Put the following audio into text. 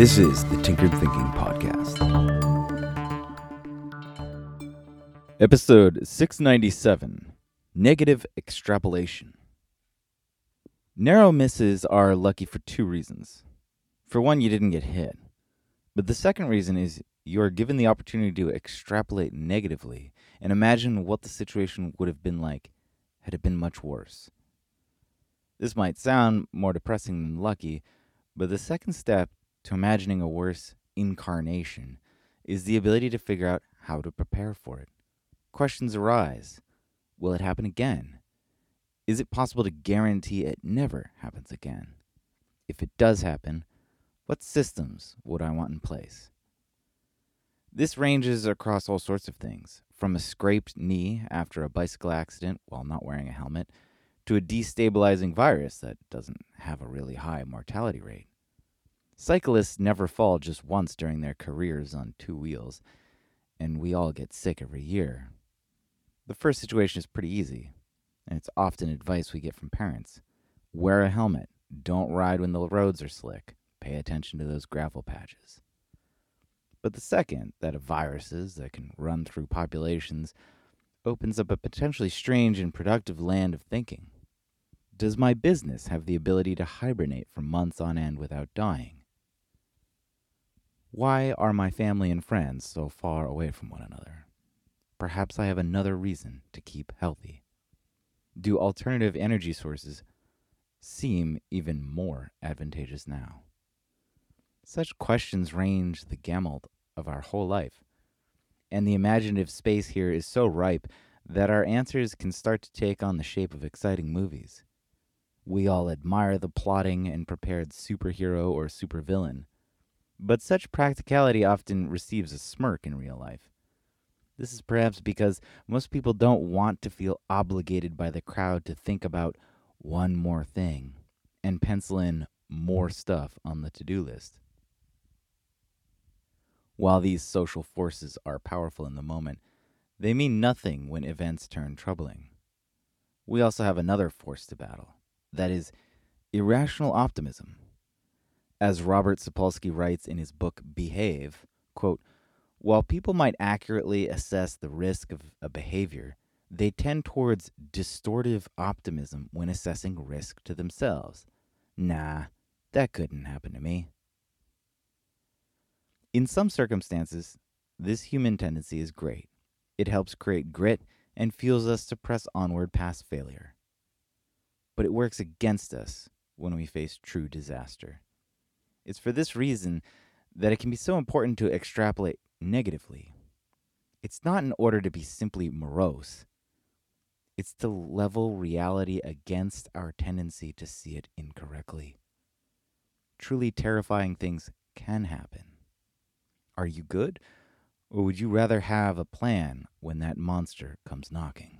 This is the Tinkered Thinking Podcast. Episode 697 Negative Extrapolation. Narrow misses are lucky for two reasons. For one, you didn't get hit. But the second reason is you are given the opportunity to extrapolate negatively and imagine what the situation would have been like had it been much worse. This might sound more depressing than lucky, but the second step to imagining a worse incarnation is the ability to figure out how to prepare for it. Questions arise Will it happen again? Is it possible to guarantee it never happens again? If it does happen, what systems would I want in place? This ranges across all sorts of things, from a scraped knee after a bicycle accident while not wearing a helmet to a destabilizing virus that doesn't have a really high mortality rate. Cyclists never fall just once during their careers on two wheels, and we all get sick every year. The first situation is pretty easy, and it's often advice we get from parents wear a helmet, don't ride when the roads are slick, pay attention to those gravel patches. But the second, that of viruses that can run through populations, opens up a potentially strange and productive land of thinking. Does my business have the ability to hibernate for months on end without dying? Why are my family and friends so far away from one another? Perhaps I have another reason to keep healthy. Do alternative energy sources seem even more advantageous now? Such questions range the gamut of our whole life, and the imaginative space here is so ripe that our answers can start to take on the shape of exciting movies. We all admire the plotting and prepared superhero or supervillain but such practicality often receives a smirk in real life. This is perhaps because most people don't want to feel obligated by the crowd to think about one more thing and pencil in more stuff on the to do list. While these social forces are powerful in the moment, they mean nothing when events turn troubling. We also have another force to battle that is, irrational optimism. As Robert Sapolsky writes in his book Behave, quote, while people might accurately assess the risk of a behavior, they tend towards distortive optimism when assessing risk to themselves. Nah, that couldn't happen to me. In some circumstances, this human tendency is great. It helps create grit and fuels us to press onward past failure. But it works against us when we face true disaster. It's for this reason that it can be so important to extrapolate negatively. It's not in order to be simply morose, it's to level reality against our tendency to see it incorrectly. Truly terrifying things can happen. Are you good? Or would you rather have a plan when that monster comes knocking?